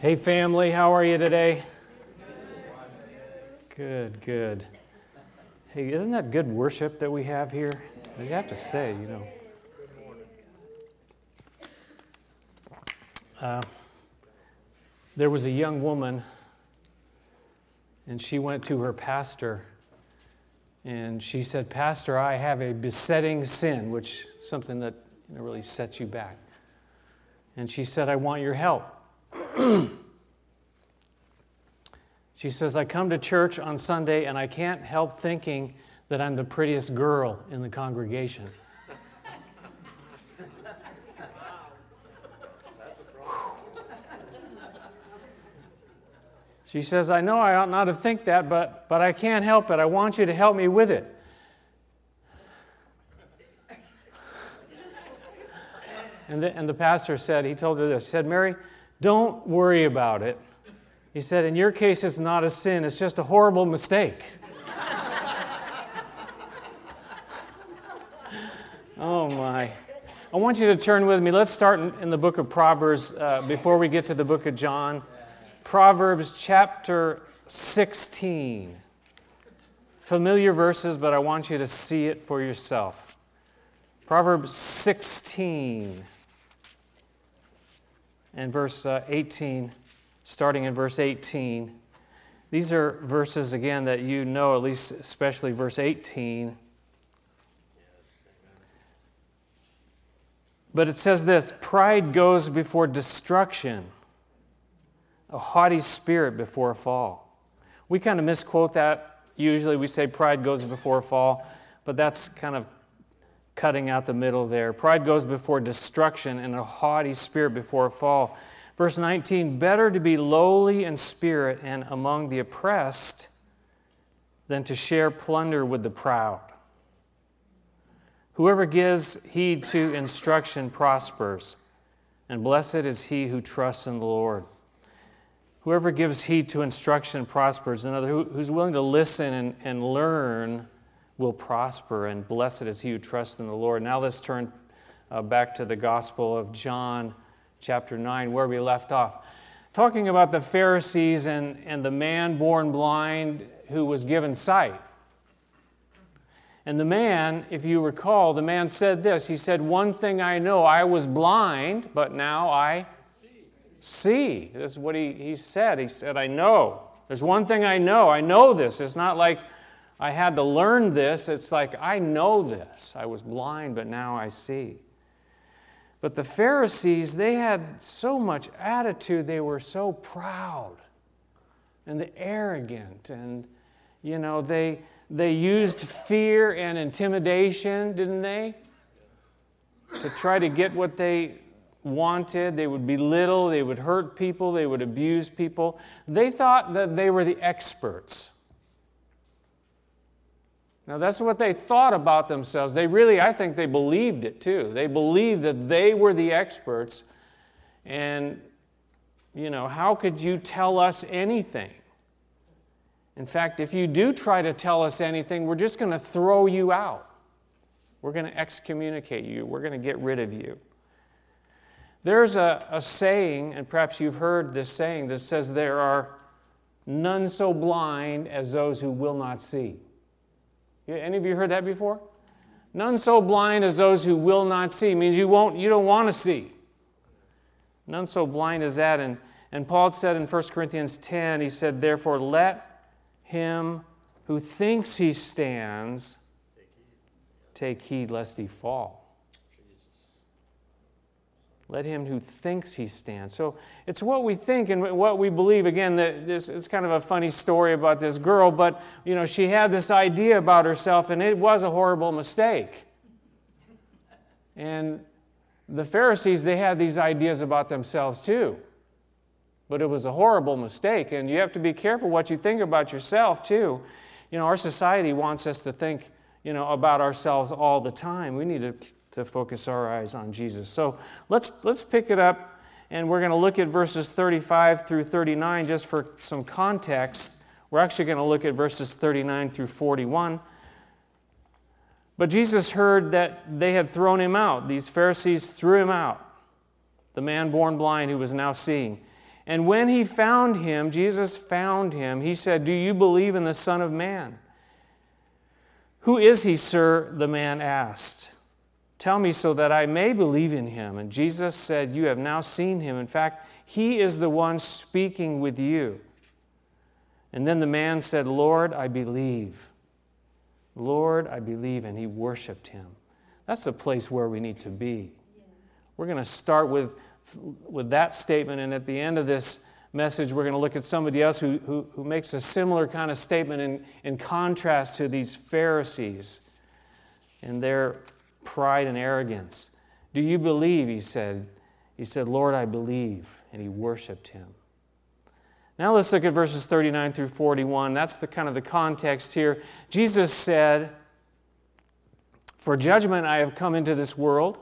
Hey, family, how are you today? Good, good. Hey, isn't that good worship that we have here? I have to say, you know. Uh, there was a young woman, and she went to her pastor, and she said, Pastor, I have a besetting sin, which something that you know, really sets you back. And she said, I want your help. She says, I come to church on Sunday and I can't help thinking that I'm the prettiest girl in the congregation. She says, I know I ought not to think that, but, but I can't help it. I want you to help me with it. And the, and the pastor said, he told her this, he said, Mary, don't worry about it. He said, in your case, it's not a sin, it's just a horrible mistake. oh my. I want you to turn with me. Let's start in, the book of Proverbs uh, before we get to the book of John. Proverbs chapter 16. Familiar verses, but I want you to see it for yourself. Proverbs 16 and verse uh, 18, starting in verse 18. These are verses, again, that you know, at least especially verse 18. But it says this pride goes before destruction, a haughty spirit before a fall. We kind of misquote that. Usually we say pride goes before a fall, but that's kind of cutting out the middle there. Pride goes before destruction, and a haughty spirit before a fall. Verse 19 Better to be lowly in spirit and among the oppressed than to share plunder with the proud. Whoever gives heed to instruction prospers, and blessed is he who trusts in the Lord. Whoever gives heed to instruction prospers. Another, who's willing to listen and, and learn will prosper, and blessed is he who trusts in the Lord. Now let's turn uh, back to the Gospel of John, chapter 9, where we left off. Talking about the Pharisees and, and the man born blind who was given sight. And the man, if you recall, the man said this He said, One thing I know, I was blind, but now I see. This is what he, he said. He said, I know. There's one thing I know. I know this. It's not like I had to learn this. It's like, I know this. I was blind, but now I see. But the Pharisees, they had so much attitude. They were so proud and arrogant. And, you know, they, they used fear and intimidation, didn't they? To try to get what they wanted. They would belittle, they would hurt people, they would abuse people. They thought that they were the experts. Now, that's what they thought about themselves. They really, I think they believed it too. They believed that they were the experts. And, you know, how could you tell us anything? In fact, if you do try to tell us anything, we're just going to throw you out. We're going to excommunicate you. We're going to get rid of you. There's a, a saying, and perhaps you've heard this saying, that says there are none so blind as those who will not see. Any of you heard that before? None so blind as those who will not see means you won't you don't want to see. None so blind as that. And, and Paul said in 1 Corinthians 10, he said, Therefore let him who thinks he stands take heed lest he fall. Let him who thinks he stands. So it's what we think and what we believe. Again, this is kind of a funny story about this girl, but you know, she had this idea about herself, and it was a horrible mistake. And the Pharisees, they had these ideas about themselves too. But it was a horrible mistake, and you have to be careful what you think about yourself too. You know, our society wants us to think, you know, about ourselves all the time. We need to to focus our eyes on Jesus. So let's, let's pick it up, and we're going to look at verses 35 through 39 just for some context. We're actually going to look at verses 39 through 41. But Jesus heard that they had thrown him out. These Pharisees threw him out, the man born blind who was now seeing. And when he found him, Jesus found him, he said, Do you believe in the Son of Man? Who is he, sir? The man asked. Tell me so that I may believe in him. And Jesus said, You have now seen him. In fact, he is the one speaking with you. And then the man said, Lord, I believe. Lord, I believe. And he worshiped him. That's the place where we need to be. We're going to start with, with that statement. And at the end of this message, we're going to look at somebody else who, who, who makes a similar kind of statement in, in contrast to these Pharisees and their pride and arrogance. Do you believe? He said. He said, Lord, I believe. And he worshiped him. Now let's look at verses 39 through 41. That's the kind of the context here. Jesus said, For judgment I have come into this world,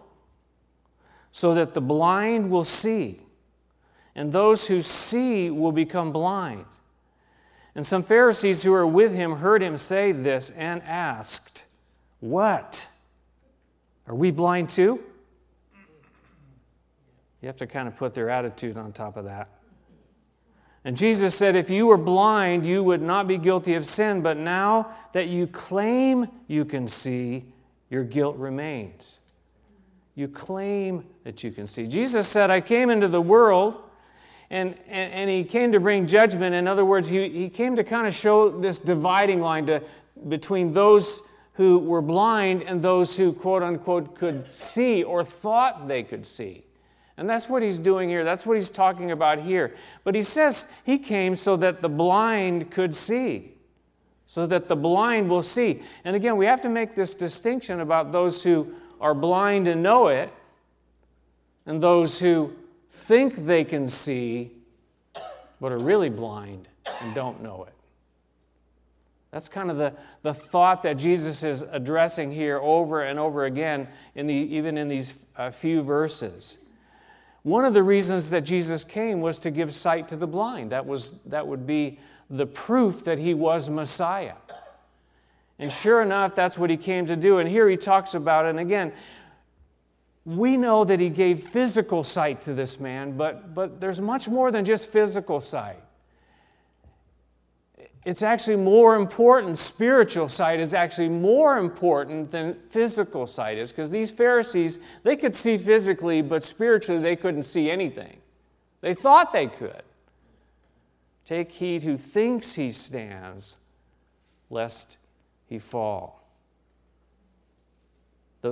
so that the blind will see, and those who see will become blind. And some Pharisees who were with him heard him say this and asked, What? Are we blind too? You have to kind of put their attitude on top of that. And Jesus said, If you were blind, you would not be guilty of sin, but now that you claim you can see, your guilt remains. You claim that you can see. Jesus said, I came into the world and, and, and, he came to bring judgment. In other words, he, he came to kind of show this dividing line to, between those who were blind and those who, quote unquote, could see or thought they could see. And that's what he's doing here. That's what he's talking about here. But he says he came so that the blind could see, so that the blind will see. And again, we have to make this distinction about those who are blind and know it, and those who think they can see, but are really blind and don't know it. That's kind of the, the thought that Jesus is addressing here over and over again, in the, even in these uh, few verses. One of the reasons that Jesus came was to give sight to the blind. That, was, that would be the proof that he was Messiah. And sure enough, that's what he came to do. And here he talks about it. And again, we know that he gave physical sight to this man, but, but there's much more than just physical sight it's actually more important. Spiritual sight is actually more important than physical sight is because these Pharisees, they could see physically, but spiritually they couldn't see anything. They thought they could. Take heed who thinks he stands, lest he fall.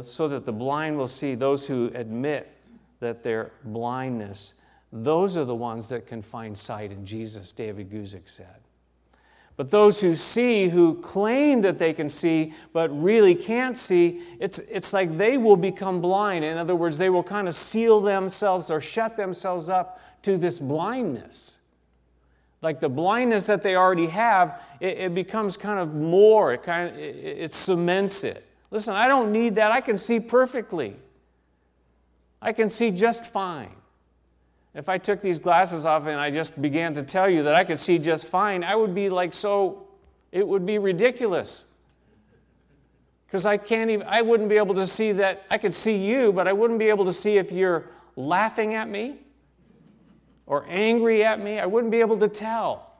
So that the blind will see, those who admit that their blindness, those are the ones that can find sight in Jesus, David Guzik said. But those who see, who claim that they can see, but really can't see, it's, it's like they will become blind. In other words, they will kind of seal themselves or shut themselves up to this blindness. Like the blindness that they already have, it, it becomes kind of more, it, kind of, it, it cements it. Listen, I don't need that. I can see perfectly, I can see just fine. If I took these glasses off and I just began to tell you that I could see just fine, I would be like so, it would be ridiculous. Because I can't even, I wouldn't be able to see that, I could see you, but I wouldn't be able to see if you're laughing at me or angry at me. I wouldn't be able to tell.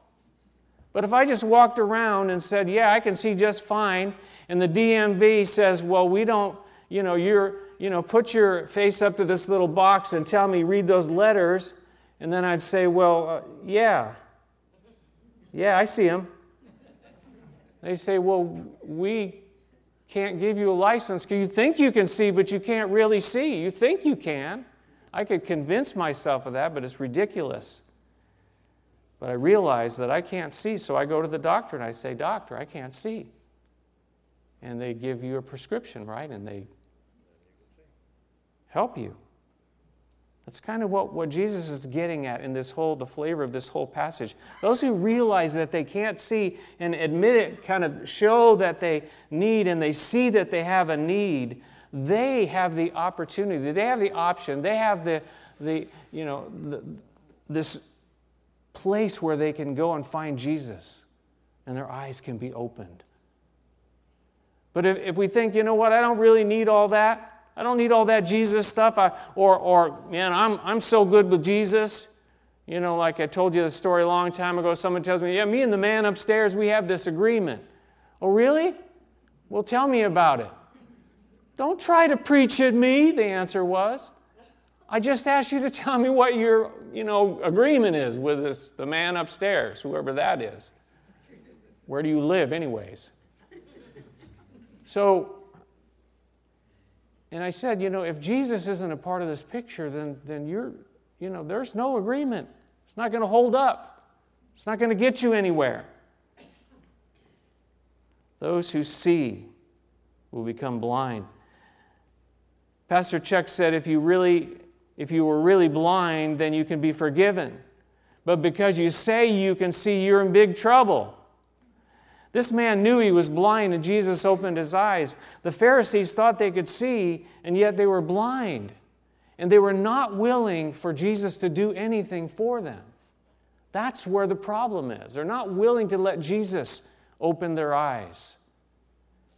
But if I just walked around and said, Yeah, I can see just fine, and the DMV says, Well, we don't, you know, you're, you know, put your face up to this little box and tell me, read those letters. And then I'd say, well, uh, yeah. Yeah, I see them. They say, well, we can't give you a license. You think you can see, but you can't really see. You think you can. I could convince myself of that, but it's ridiculous. But I realize that I can't see, so I go to the doctor and I say, Doctor, I can't see. And they give you a prescription, right? And they help you. That's kind of what, what Jesus is getting at in this whole, the flavor of this whole passage. Those who realize that they can't see and admit it, kind of show that they need and they see that they have a need, they have the opportunity, they have the option, they have the, the you know, the, this place where they can go and find Jesus and their eyes can be opened. But if, if we think, you know what, I don't really need all that, I don't need all that Jesus stuff. I, or, or, man, I'm, I'm so good with Jesus. You know, like I told you the story a long time ago, someone tells me, Yeah, me and the man upstairs, we have this agreement. Oh, really? Well, tell me about it. Don't try to preach at me, the answer was. I just asked you to tell me what your, you know, agreement is with this, the man upstairs, whoever that is. Where do you live, anyways? So, and I said, you know, if Jesus isn't a part of this picture, then, then you're, you know, there's no agreement. It's not going to hold up, it's not going to get you anywhere. Those who see will become blind. Pastor Chuck said, if you really, if you were really blind, then you can be forgiven. But because you say you can see, you're in big trouble. This man knew he was blind, and Jesus opened his eyes. The Pharisees thought they could see, and yet they were blind. And they were not willing for Jesus to do anything for them. That's where the problem is. They're not willing to let Jesus open their eyes.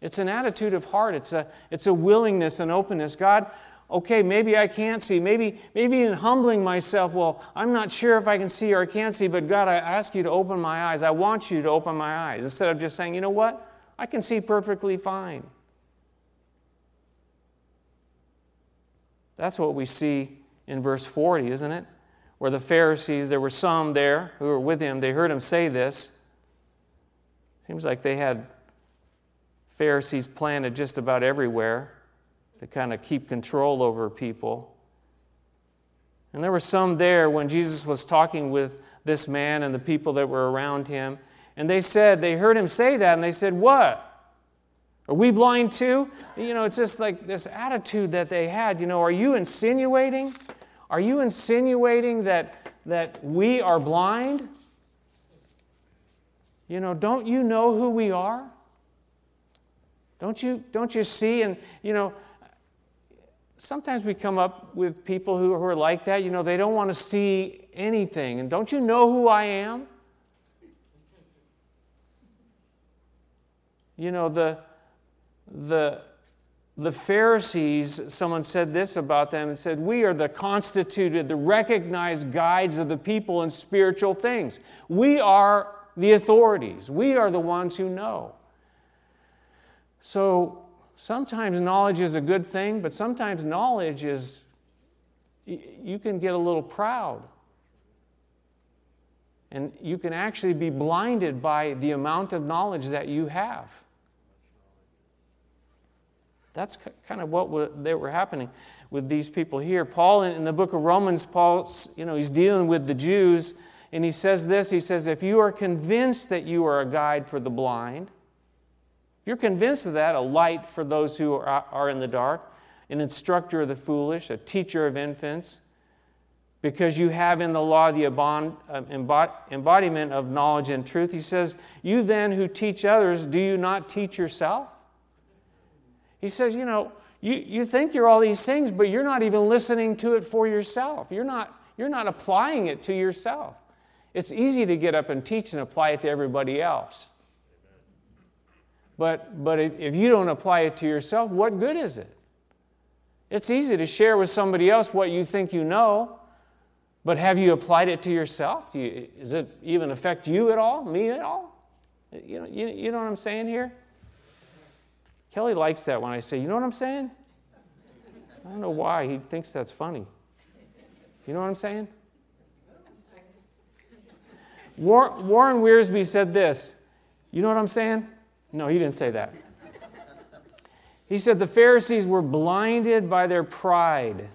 It's an attitude of heart, it's a, it's a willingness and openness. God, okay, maybe I can't see. Maybe, maybe in humbling myself, well, I'm not sure if I can see or I can't see, but God, I ask you to open my eyes. I want you to open my eyes. Instead of just saying, you know what? I can see perfectly fine. That's what we see in verse 40, isn't it? Where the Pharisees, there were some there who were with him, they heard him say this. Seems like they had Pharisees planted just about everywhere to kind of keep control over people. And there were some there when Jesus was talking with this man and the people that were around him. And they said, they heard him say that, and they said, What? Are we blind too? You know, it's just like this attitude that they had. You know, are you insinuating? Are you insinuating that, that we are blind? You know, don't you know who we are? Don't you, don't you see? And, you know, sometimes we come up with people who, who are like that. You know, they don't want to see anything. And don't you know who I am? You know, the, the, the Pharisees, someone said this about them and said, We are the constituted, the recognized guides of the people in spiritual things. We are the authorities, we are the ones who know. So sometimes knowledge is a good thing, but sometimes knowledge is, you can get a little proud. And you can actually be blinded by the amount of knowledge that you have. That's kind of what they were happening with these people here. Paul, in the book of Romans, Paul, you know, he's dealing with the Jews, and he says this He says, If you are convinced that you are a guide for the blind, you're convinced of that, a light for those who are, in the dark, an instructor of the foolish, a teacher of infants, because you have in the law the uh, embodiment of knowledge and truth. He says, You then who teach others, do you not teach yourself? He says, You know, you, you think you're all these things, but you're not even listening to it for yourself. You're not, you're not applying it to yourself. It's easy to get up and teach and apply it to everybody else. But, but if you don't apply it to yourself, what good is it? It's easy to share with somebody else what you think you know, but have you applied it to yourself? Do you, does it even affect you at all, me at all? You know, you, you know what I'm saying here? Kelly likes that when I say, you know what I'm saying? I don't know why. He thinks that's funny. You know what I'm saying? Warren Wiersbe said this. You know what I'm saying? No, he didn't say that. He said the Pharisees were blinded by their pride,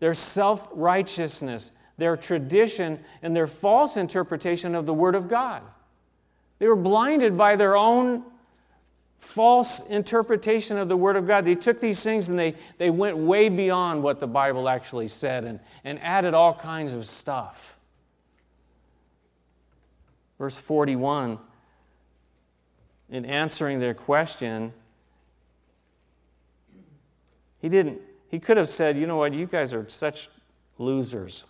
their self righteousness, their tradition, and their false interpretation of the Word of God. They were blinded by their own false interpretation of the Word of God. They took these things and they, they went way beyond what the Bible actually said and, and added all kinds of stuff. Verse 41 in answering their question, he didn't, he could have said, you know what, you guys are such losers.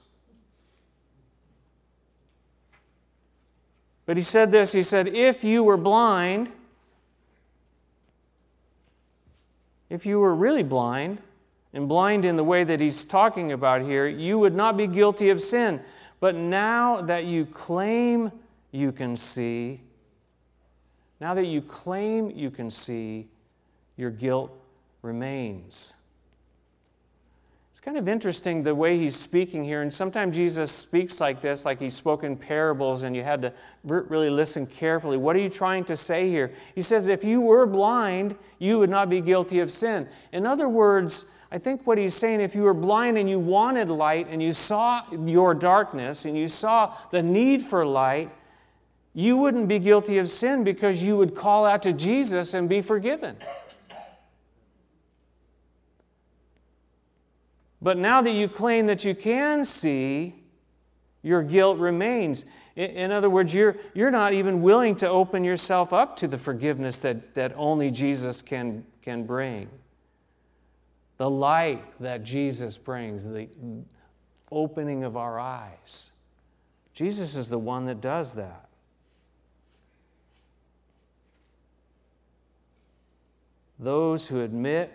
But he said this he said, if you were blind, if you were really blind, and blind in the way that he's talking about here, you would not be guilty of sin. But now that you claim you can see, now that you claim you can see, your guilt remains. It's kind of interesting the way he's speaking here. And sometimes Jesus speaks like this, like he spoke in parables, and you had to really listen carefully. What are you trying to say here? He says, if you were blind, you would not be guilty of sin. In other words, I think what he's saying, if you were blind and you wanted light and you saw your darkness and you saw the need for light, you wouldn't be guilty of sin because you would call out to Jesus and be forgiven. But now that you claim that you can see, your guilt remains. In other words, you're, you're not even willing to open yourself up to the forgiveness that, that only Jesus can, can bring. The light that Jesus brings, the opening of our eyes. Jesus is the one that does that. Those who admit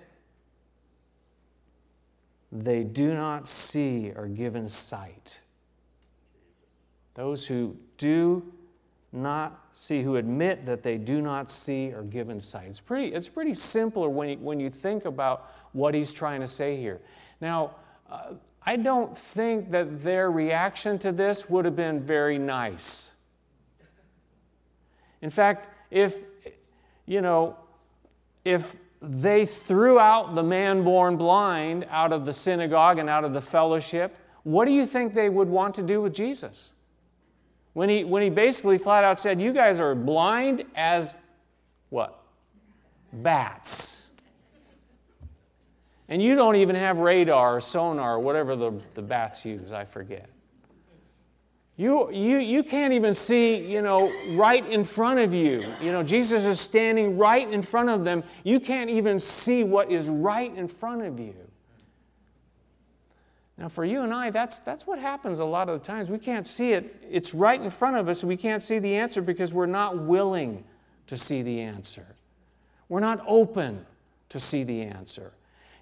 they do not see are given sight. Those who do not see, who admit that they do not see, are given sight. It's pretty, it's pretty simple when you, when you think about what he's trying to say here. Now, uh, I don't think that their reaction to this would have been very nice. In fact, if, you know, if they threw out the man born blind out of the synagogue and out of the fellowship. What do you think they would want to do with Jesus? When he, when he basically flat out said, You guys are blind as what? Bats. And you don't even have radar or sonar or whatever the, the bats use, I forget. You, you, you can't even see, you know, right in front of you. You know, Jesus is standing right in front of them. You can't even see what is right in front of you. Now, for you and I, that's, that's what happens a lot of the times. We can't see it. It's right in front of us. We can't see the answer because we're not willing to see the answer. We're not open to see the answer.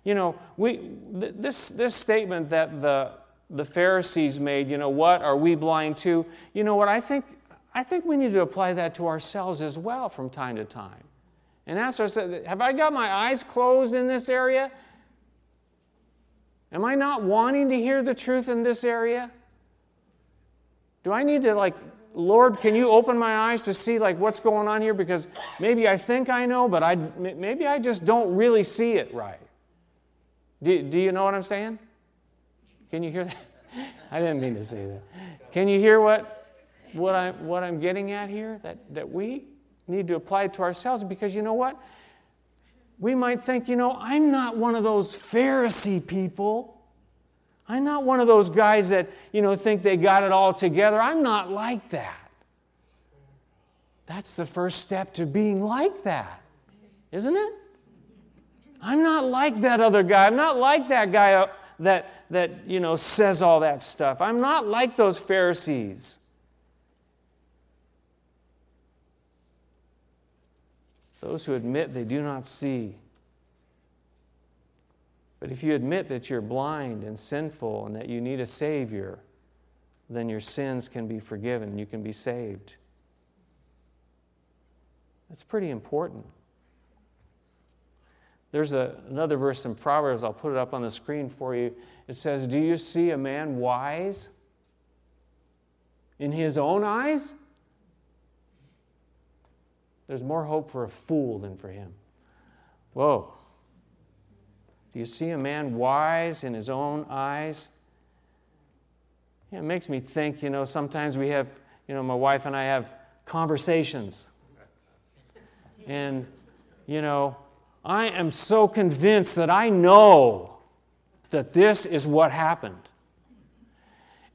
You know, we, this, this statement that the, the Pharisees made, you know, what are we blind to? You know what? I think, I think we need to apply that to ourselves as well from time to time. And ask ourselves, have I got my eyes closed in this area? Am I not wanting to hear the truth in this area? Do I need to, like, Lord, can you open my eyes to see, like, what's going on here? Because maybe I think I know, but I, maybe I just don't really see it right. Do, do you know what I'm saying? Can you hear that? I didn't mean to say that. Can you hear what, what, I, what I'm getting at here? That, that we need to apply it to ourselves because you know what? We might think, you know, I'm not one of those Pharisee people. I'm not one of those guys that, you know, think they got it all together. I'm not like that. That's the first step to being like that, isn't it? I'm not like that other guy. I'm not like that guy that that, you know, says all that stuff. I'm not like those Pharisees. Those who admit they do not see. But if you admit that you're blind and sinful and that you need a Savior, then your sins can be forgiven. You can be saved. That's pretty important. There's a, another verse in Proverbs, I'll put it up on the screen for you. It says, Do you see a man wise in his own eyes? There's more hope for a fool than for him. Whoa. Do you see a man wise in his own eyes? Yeah, it makes me think, you know, sometimes we have, you know, my wife and I have conversations. And, you know, I am so convinced that I know that this is what happened.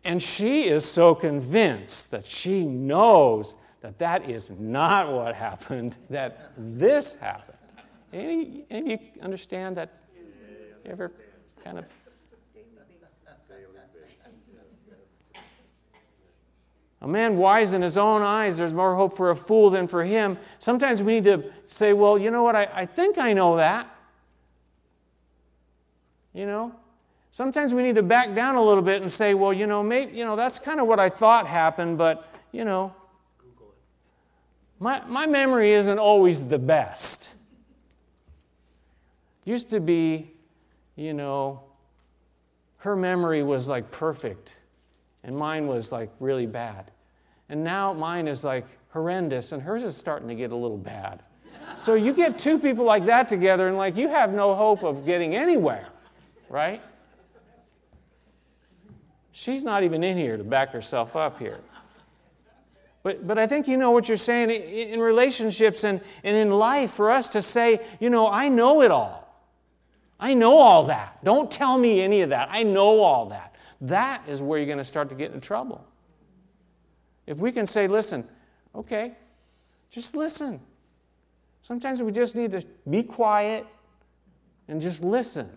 And she is so convinced that she knows that that is not what happened, that this happened. Any, any of you understand that? You ever kind of. A man wise in his own eyes, there's more hope for a fool than for him. Sometimes we need to say, well, you know what, I, I think I know that. You know? Sometimes we need to back down a little bit and say, well, you know, maybe, you know, that's kind of what I thought happened, but, you know, my, my memory isn't always the best. Used to be, you know, her memory was like perfect, and mine was like really bad. And now mine is like horrendous, and hers is starting to get a little bad. So you get two people like that together, and like you have no hope of getting anywhere, right? She's not even in here to back herself up here. But, but I think you know what you're saying in relationships and, and in life for us to say, you know, I know it all. I know all that. Don't tell me any of that. I know all that. That is where you're going to start to get in trouble. If we can say, listen, okay, just listen. Sometimes we just need to be quiet and just listen.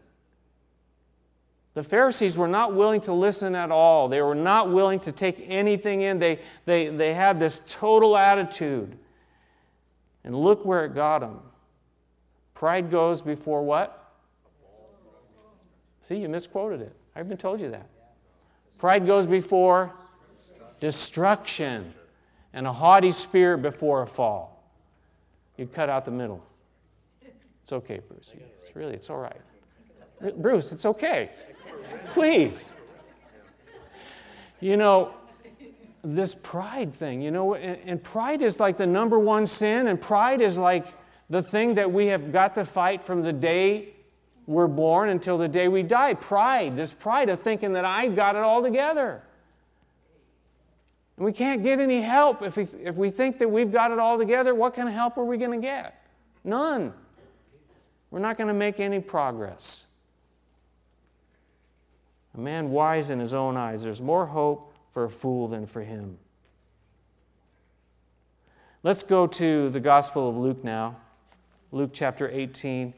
The Pharisees were not willing to listen at all. They were not willing to take anything in. They, they, they had this total attitude. And look where it got them. Pride goes before what? See, you misquoted it. I even told you that. Pride goes before destruction, and a haughty spirit before a fall. You cut out the middle. It's okay, Bruce. It's really, it's all right. Bruce, it's okay. Please. You know, this pride thing, you know, and, pride is like the number one sin, and pride is like the thing that we have got to fight from the day we're born until the day we die. Pride, this pride of thinking that I got it all together. And we can't get any help if we, if we think that we've got it all together. What kind of help are we going to get? None. We're not going to make any progress. A man wise in his own eyes, there's more hope for a fool than for him. Let's go to the Gospel of Luke now, Luke chapter 18.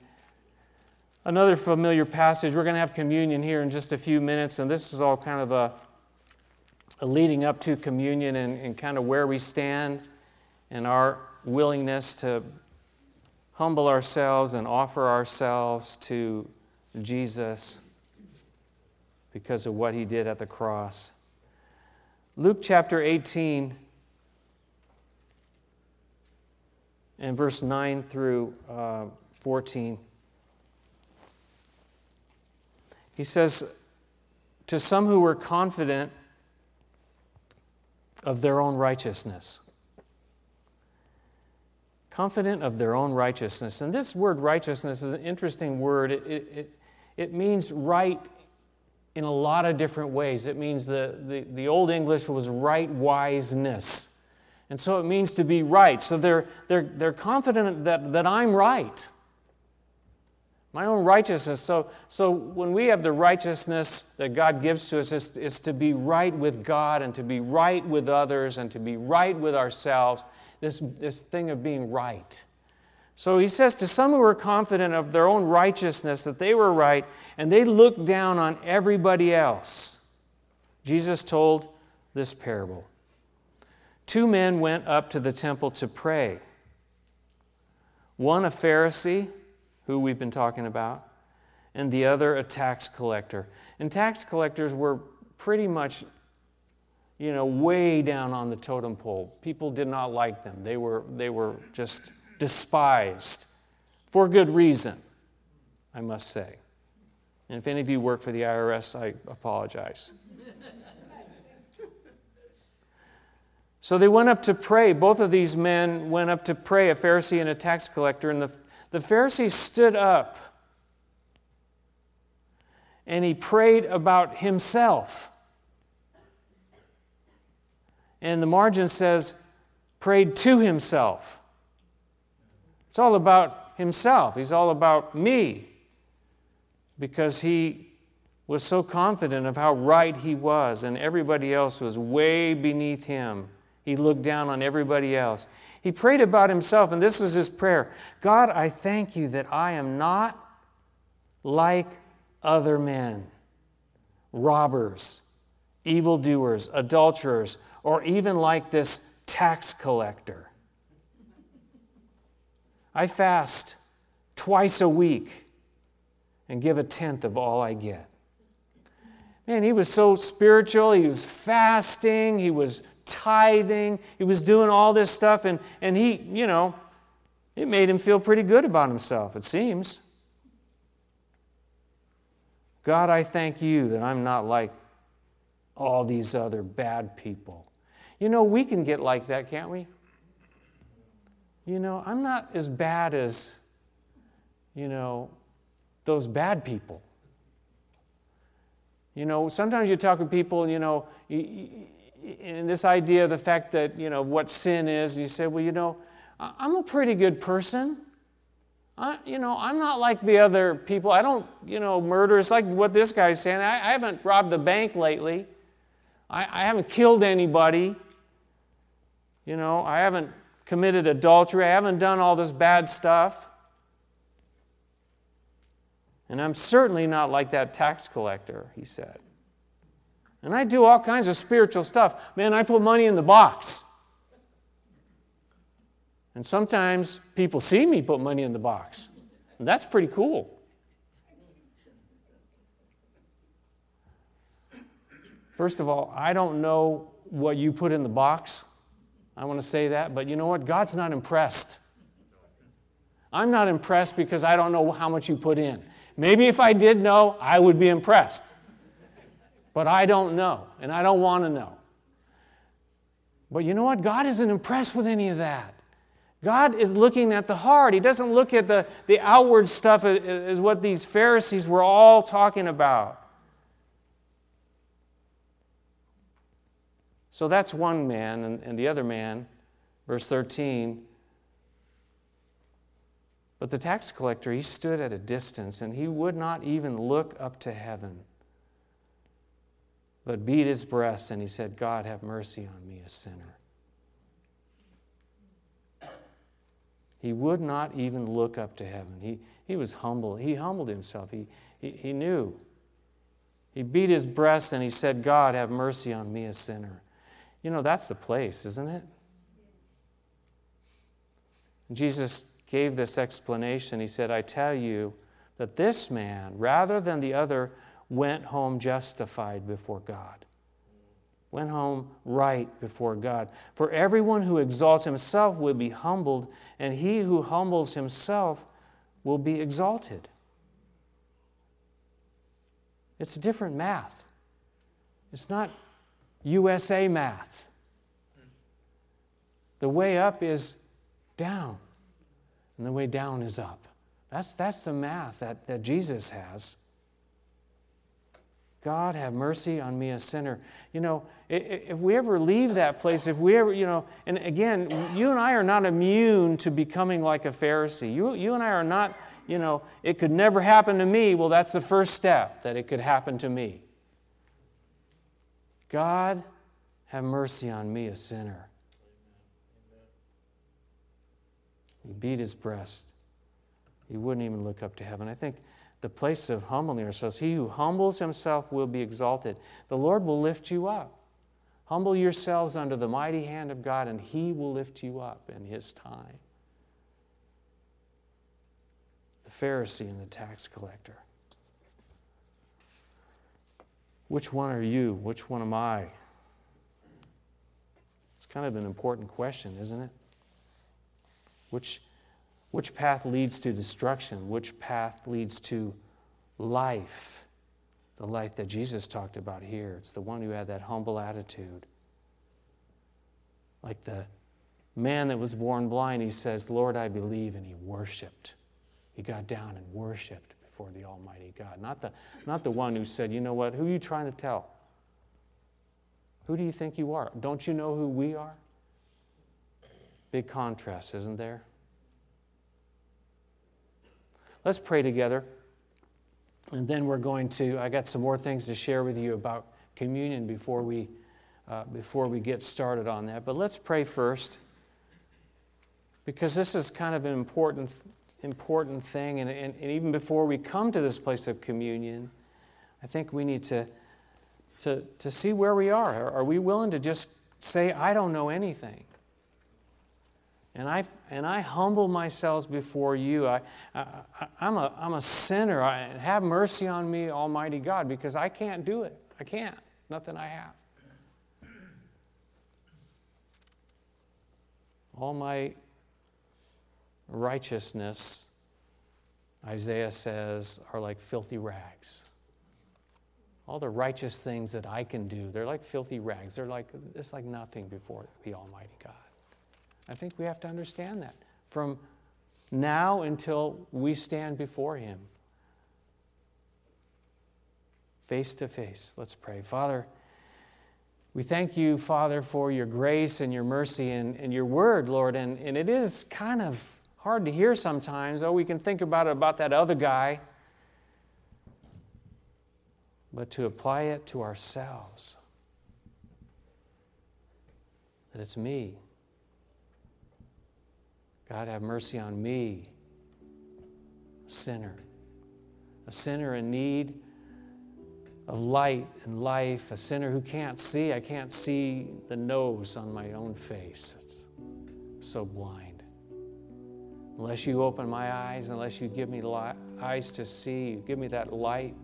Another familiar passage. We're going to have communion here in just a few minutes, and this is all kind of a, a leading up to communion and, and kind of where we stand and our willingness to humble ourselves and offer ourselves to Jesus because of what he did at the cross. Luke chapter 18 and verse 9 through uh, 14. He says, To some who were confident of their own righteousness. Confident of their own righteousness. And this word righteousness is an interesting word. It, it, it means right in a lot of different ways. It means the, the, the Old English was right wiseness. And so it means to be right. So they're, they're, they're confident that, that I'm right. My own righteousness. So, so when we have the righteousness that God gives to us, it's to be right with God and to be right with others and to be right with ourselves. This, this thing of being right. So he says to some who were confident of their own righteousness that they were right, and they looked down on everybody else, Jesus told this parable. Two men went up to the temple to pray. One a Pharisee, who we've been talking about, and the other a tax collector. And tax collectors were pretty much, you know, way down on the totem pole. People did not like them. They were, they were just despised for good reason, I must say. And if any of you work for the IRS, I apologize. so they went up to pray. Both of these men went up to pray, a Pharisee and a tax collector. And the, the Pharisee stood up and he prayed about himself. And the margin says, prayed to himself. It's all about himself. He's all about me because he was so confident of how right he was, and everybody else was way beneath him. He looked down on everybody else. He prayed about himself, and this is his prayer God, I thank you that I am not like other men, robbers, evildoers, adulterers, or even like this tax collector. I fast twice a week and give a tenth of all I get. Man, he was so spiritual. He was fasting. He was tithing. He was doing all this stuff. And, and he, you know, it made him feel pretty good about himself, it seems. God, I thank you that I'm not like all these other bad people. You know, we can get like that, can't we? You know, I'm not as bad as, you know, those bad people. You know, sometimes you talk with people, you know, in this idea of the fact that, you know, what sin is, and you say, well, you know, I'm a pretty good person. I, you know, I'm not like the other people. I don't, you know, murder. It's like what this guy's saying. I, I haven't robbed the bank lately. I, I haven't killed anybody. You know, I haven't committed adultery. I haven't done all this bad stuff. And I'm certainly not like that tax collector, he said. And I do all kinds of spiritual stuff. Man, I put money in the box. And sometimes people see me put money in the box. And that's pretty cool. First of all, I don't know what you put in the box. I want to say that, but you know what? God's not impressed. I'm not impressed because I don't know how much you put in. Maybe if I did know, I would be impressed. But I don't know, and I don't want to know. But you know what? God isn't impressed with any of that. God is looking at the heart. He doesn't look at the, the outward stuff is what these Pharisees were all talking about. So that's one man, and, and the other man, verse 13. But the tax collector, he stood at a distance and he would not even look up to heaven, but beat his breast and he said, God, have mercy on me, a sinner. He would not even look up to heaven. He, he was humble. He humbled himself. He, he, he knew. He beat his breast and he said, God, have mercy on me, a sinner. You know, that's the place, isn't it? Jesus gave this explanation. He said, I tell you that this man, rather than the other, went home justified before God. Went home right before God. For everyone who exalts himself will be humbled, and he who humbles himself will be exalted. It's different math. It's not USA math. The way up is down, and the way down is up. That's, that's the math that, that Jesus has. God, have mercy on me, a sinner. You know, if we ever leave that place, if we ever, you know, and again, you and I are not immune to becoming like a Pharisee. You, you and I are not, you know, it could never happen to me. Well, that's the first step, that it could happen to me. God, have mercy on me, a sinner. He beat his breast. He wouldn't even look up to heaven. I think the place of humbling ourselves, he who humbles himself will be exalted. The Lord will lift you up. Humble yourselves under the mighty hand of God, and he will lift you up in his time. The Pharisee and the tax collector. Which one are you? Which one am I? It's kind of an important question, isn't it? Which, which path leads to destruction? Which path leads to life? The life that Jesus talked about here. It's the one who had that humble attitude. Like the man that was born blind, he says, Lord, I believe, and he worshiped. He got down and worshiped before the Almighty God. Not the, not the one who said, You know what? Who are you trying to tell? Who do you think you are? Don't you know who we are? Big contrast, isn't there? Let's pray together. And then we're going to, I got some more things to share with you about communion before we, uh, before we get started on that. But let's pray first because this is kind of an important important thing. And, and, and, even before we come to this place of communion, I think we need to, to, to see where we are. Are we willing to just say, I don't know anything? And I, and I humble myself before you. I, I, am a, I'm a sinner. I, have mercy on me, Almighty God, because I can't do it. I can't. Nothing I have. All my righteousness, Isaiah says, are like filthy rags. All the righteous things that I can do, they're like filthy rags. They're like, it's like nothing before the Almighty God. I think we have to understand that from now until we stand before Him face to face. Let's pray. Father, we thank you, Father, for your grace and your mercy and, and your word, Lord. And, and it is kind of hard to hear sometimes. Oh, we can think about it about that other guy, but to apply it to ourselves. That it's me. God, have mercy on me, a sinner, a sinner in need of light and life, a sinner who can't see. I can't see the nose on my own face. It's so blind. Unless you open my eyes, unless you give me li- eyes to see, give me that light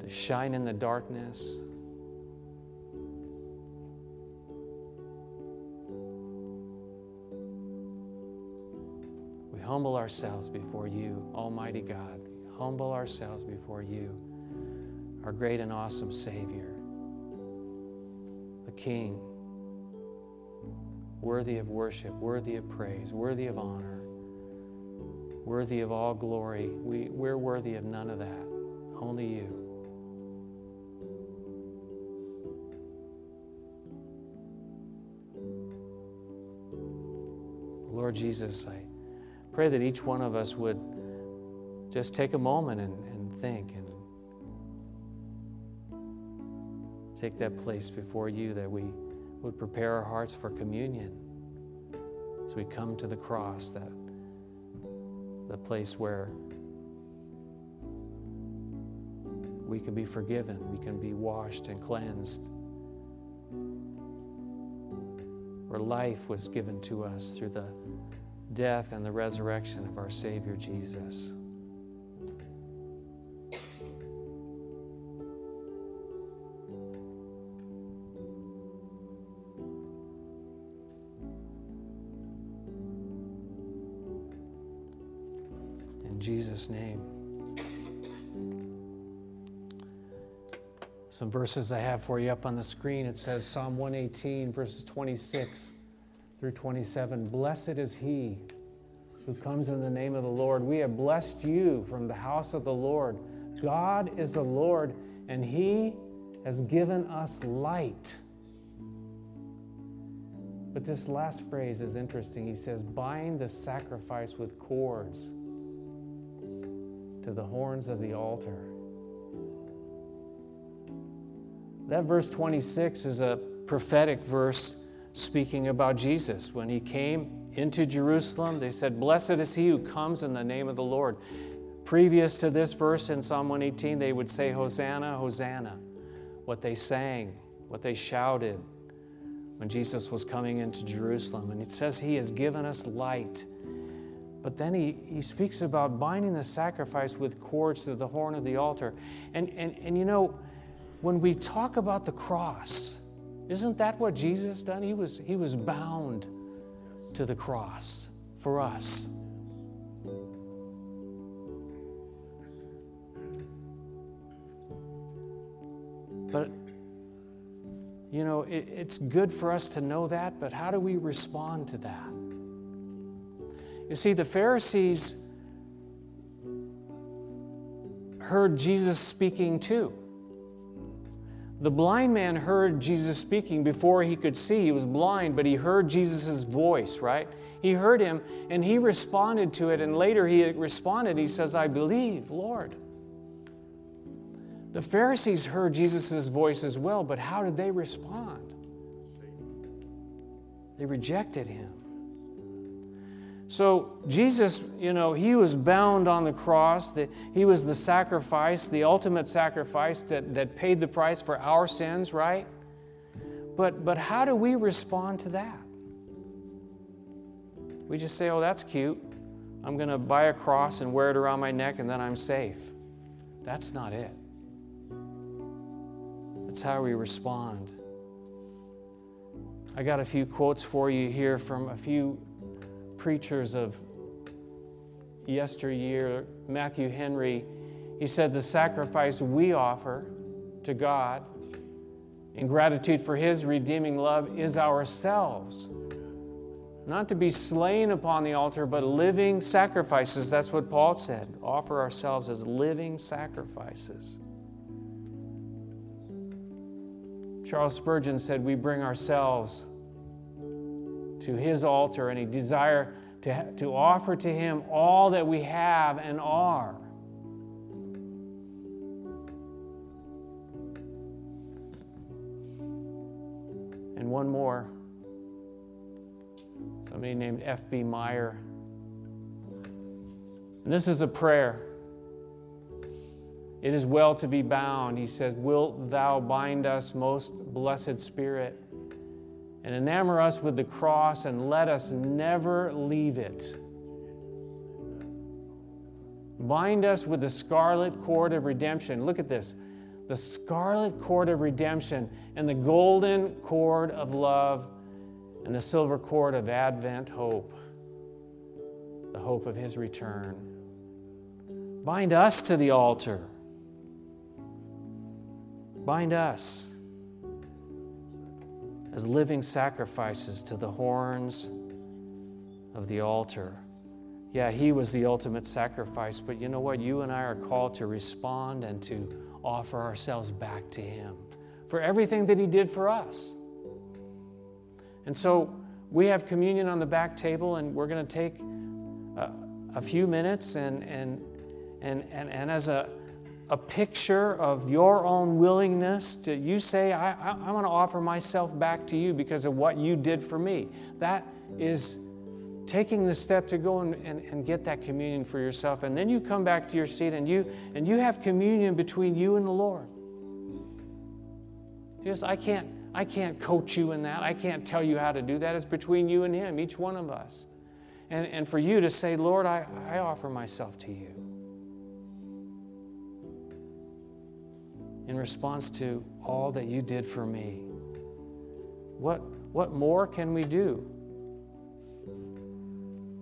to shine in the darkness. Humble ourselves before you, Almighty God. Humble ourselves before you our great and awesome Savior, the King, worthy of worship, worthy of praise, worthy of honor, worthy of all glory. We, we're worthy of none of that, only you. Lord Jesus, I pray that each one of us would just take a moment and, and think and take that place before you that we would prepare our hearts for communion. As we come to the cross, that the place where we can be forgiven, we can be washed and cleansed, where life was given to us through the death and the resurrection of our Savior Jesus. In Jesus' name. Some verses I have for you up on the screen. It says Psalm 118, verses 26 through 27. Blessed is he who comes in the name of the Lord. We have blessed you from the house of the Lord. God is the Lord, and he has given us light. But this last phrase is interesting. He says, Bind the sacrifice with cords to the horns of the altar. That verse 26 is a prophetic verse speaking about Jesus. When he came into Jerusalem, they said, Blessed is he who comes in the name of the Lord. Previous to this verse in Psalm 118, they would say, Hosanna, Hosanna. What they sang, what they shouted when Jesus was coming into Jerusalem. And it says, He has given us light but then he, he speaks about binding the sacrifice with cords to the horn of the altar. And, and, and you know, when we talk about the cross, isn't that what Jesus done? He was, he was bound to the cross for us. But, you know, it, it's good for us to know that, but how do we respond to that? You see, the Pharisees heard Jesus speaking too. The blind man heard Jesus speaking before he could see. He was blind, but he heard Jesus' voice, right? He heard him and he responded to it. And later he responded, he says, I believe, Lord. The Pharisees heard Jesus' voice as well, but how did they respond? They rejected him. So, Jesus, you know, he was bound on the cross. That he was the sacrifice, the ultimate sacrifice that, that paid the price for our sins, right? But, but how do we respond to that? We just say, oh, that's cute. I'm going to buy a cross and wear it around my neck and then I'm safe. That's not it. That's how we respond. I got a few quotes for you here from a few preachers of yesteryear. Matthew Henry, he said, The sacrifice we offer to God in gratitude for his redeeming love is ourselves. Not to be slain upon the altar, but living sacrifices. That's what Paul said. Offer ourselves as living sacrifices. Charles Spurgeon said, We bring ourselves to his altar and he desire to, to offer to him all that we have and are. And one more. Somebody named F.B. Meyer. And this is a prayer. It is well to be bound. He says, Wilt thou bind us, most blessed Spirit, and enamor us with the cross, and let us never leave it. Bind us with the scarlet cord of redemption. Look at this the scarlet cord of redemption and the golden cord of love and the silver cord of Advent hope, the hope of his return. Bind us to the altar. Bind us as living sacrifices to the horns of the altar. Yeah, he was the ultimate sacrifice, but you know what? You and I are called to respond and to offer ourselves back to him for everything that he did for us. And so we have communion on the back table, and we're going to take a, a, few minutes and, and, and, and, and as a, a picture of your own willingness to, you say, I, I, I want to offer myself back to you because of what you did for me. That is taking the step to go and, and, and, get that communion for yourself. And then you come back to your seat and you, and you have communion between you and the Lord. Just, I can't, I can't coach you in that. I can't tell you how to do that. It's between you and Him, each one of us. And, and for you to say, Lord, I, I offer myself to you. In response to all that you did for me. What, what more can we do?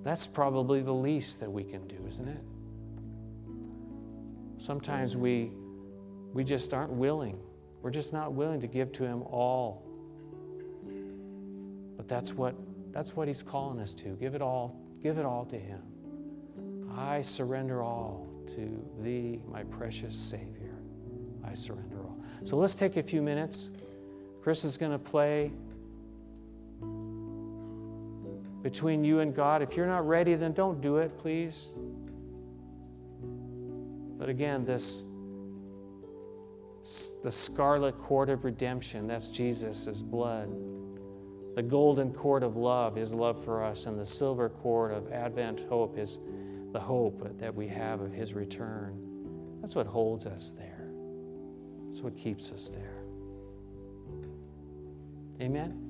That's probably the least that we can do, isn't it? Sometimes we, we just aren't willing we're just not willing to give to Him all. But that's what, that's what He's calling us to. Give it all, give it all to Him. I surrender all to Thee, my precious Savior. I surrender all. So let's take a few minutes. Chris is going to play between you and God. If you're not ready, then don't do it, please. But again, this the scarlet cord of redemption, that's Jesus' blood. The golden cord of love, his love for us, and the silver cord of Advent hope is the hope that we have of his return. That's what holds us there. That's what keeps us there. Amen.